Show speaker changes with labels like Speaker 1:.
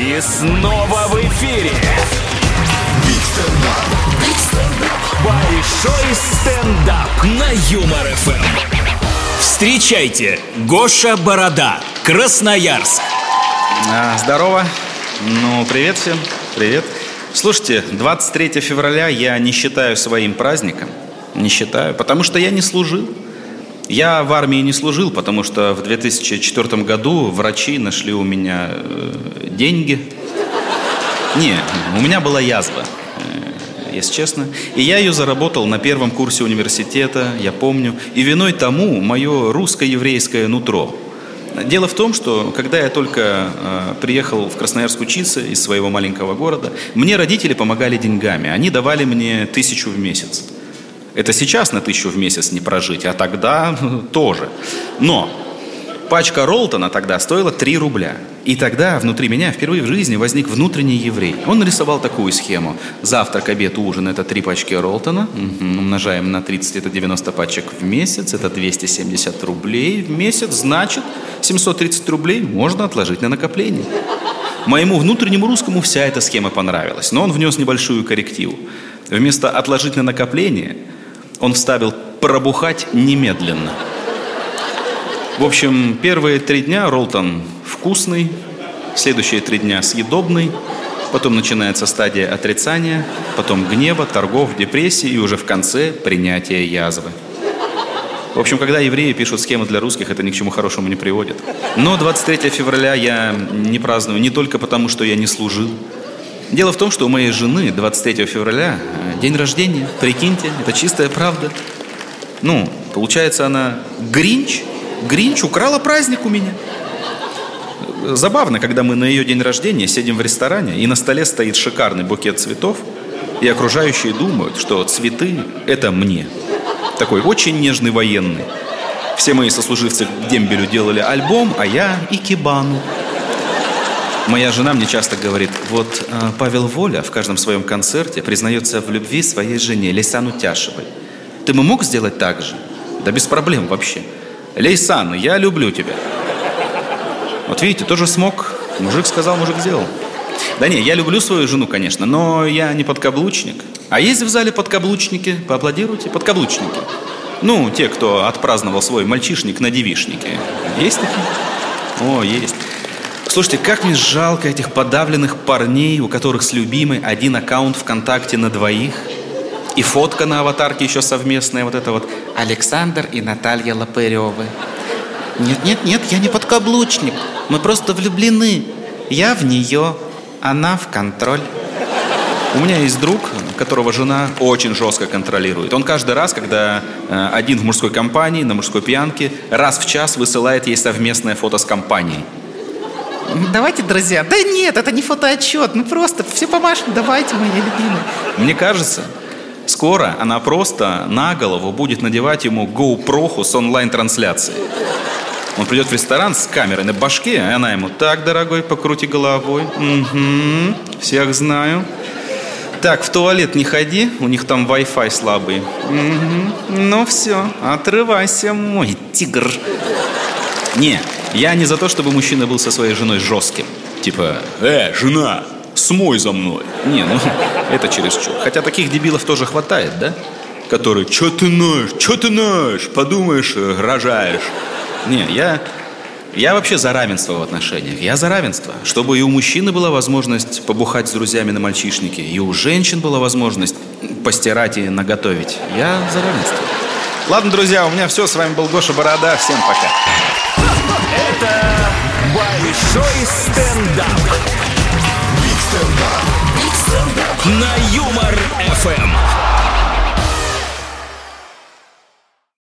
Speaker 1: И снова в эфире. Большой стендап на Юмор ФМ. Встречайте, Гоша Борода, Красноярск.
Speaker 2: А, здорово. Ну, привет всем. Привет. Слушайте, 23 февраля я не считаю своим праздником. Не считаю, потому что я не служил. Я в армии не служил, потому что в 2004 году врачи нашли у меня э, деньги. Не, у меня была язва, э, если честно. И я ее заработал на первом курсе университета, я помню. И виной тому мое русско-еврейское нутро. Дело в том, что когда я только э, приехал в Красноярск учиться из своего маленького города, мне родители помогали деньгами. Они давали мне тысячу в месяц. Это сейчас на тысячу в месяц не прожить, а тогда тоже. Но пачка Ролтона тогда стоила 3 рубля. И тогда внутри меня впервые в жизни возник внутренний еврей. Он нарисовал такую схему. Завтрак, обед, ужин – это три пачки Ролтона. Умножаем на 30 – это 90 пачек в месяц. Это 270 рублей в месяц. Значит, 730 рублей можно отложить на накопление. Моему внутреннему русскому вся эта схема понравилась. Но он внес небольшую коррективу. Вместо отложить на накопление – он вставил «пробухать немедленно». В общем, первые три дня Ролтон вкусный, следующие три дня съедобный, потом начинается стадия отрицания, потом гнева, торгов, депрессии и уже в конце принятие язвы. В общем, когда евреи пишут схемы для русских, это ни к чему хорошему не приводит. Но 23 февраля я не праздную не только потому, что я не служил, Дело в том, что у моей жены 23 февраля э, день рождения. Прикиньте, это чистая правда. Ну, получается, она Гринч. Гринч украла праздник у меня. Забавно, когда мы на ее день рождения сидим в ресторане, и на столе стоит шикарный букет цветов, и окружающие думают, что цветы – это мне. Такой очень нежный военный. Все мои сослуживцы к дембелю делали альбом, а я – и кибану. Моя жена мне часто говорит, вот э, Павел Воля в каждом своем концерте признается в любви своей жене Лейсану Тяшевой. Ты бы мог сделать так же? Да без проблем вообще. Лейсан, я люблю тебя. Вот видите, тоже смог. Мужик сказал, мужик сделал. Да не, я люблю свою жену, конечно, но я не подкаблучник. А есть в зале подкаблучники? Поаплодируйте. Подкаблучники. Ну, те, кто отпраздновал свой мальчишник на девишнике. Есть такие? О, есть. Слушайте, как мне жалко этих подавленных парней, у которых с любимой один аккаунт ВКонтакте на двоих. И фотка на аватарке еще совместная, вот это вот Александр и Наталья Лопыревы. Нет, нет, нет, я не подкаблучник. Мы просто влюблены. Я в нее, она в контроль. У меня есть друг, которого жена очень жестко контролирует. Он каждый раз, когда э, один в мужской компании, на мужской пьянке, раз в час высылает ей совместное фото с компанией. Давайте, друзья. Да нет, это не фотоотчет. Ну просто все помашем. Давайте, мои любимые. Мне кажется, скоро она просто на голову будет надевать ему GoPro с онлайн-трансляцией. Он придет в ресторан с камерой на башке, и она ему, так, дорогой, покрути головой. Угу, всех знаю. Так, в туалет не ходи, у них там Wi-Fi слабый. Угу. Ну все, отрывайся, мой тигр. Не, я не за то, чтобы мужчина был со своей женой жестким. Типа, э, жена, смой за мной. Не, ну, это чересчур. Хотя таких дебилов тоже хватает, да? Которые, что ты ноешь, что ты ноешь, подумаешь, э, рожаешь. Не, я, я вообще за равенство в отношениях. Я за равенство. Чтобы и у мужчины была возможность побухать с друзьями на мальчишнике, и у женщин была возможность постирать и наготовить. Я за равенство. Ладно, друзья, у меня все. С вами был Гоша Борода. Всем пока.
Speaker 1: Это большой стендап. Big Stand-up. Big Stand-up. На Юмор FM.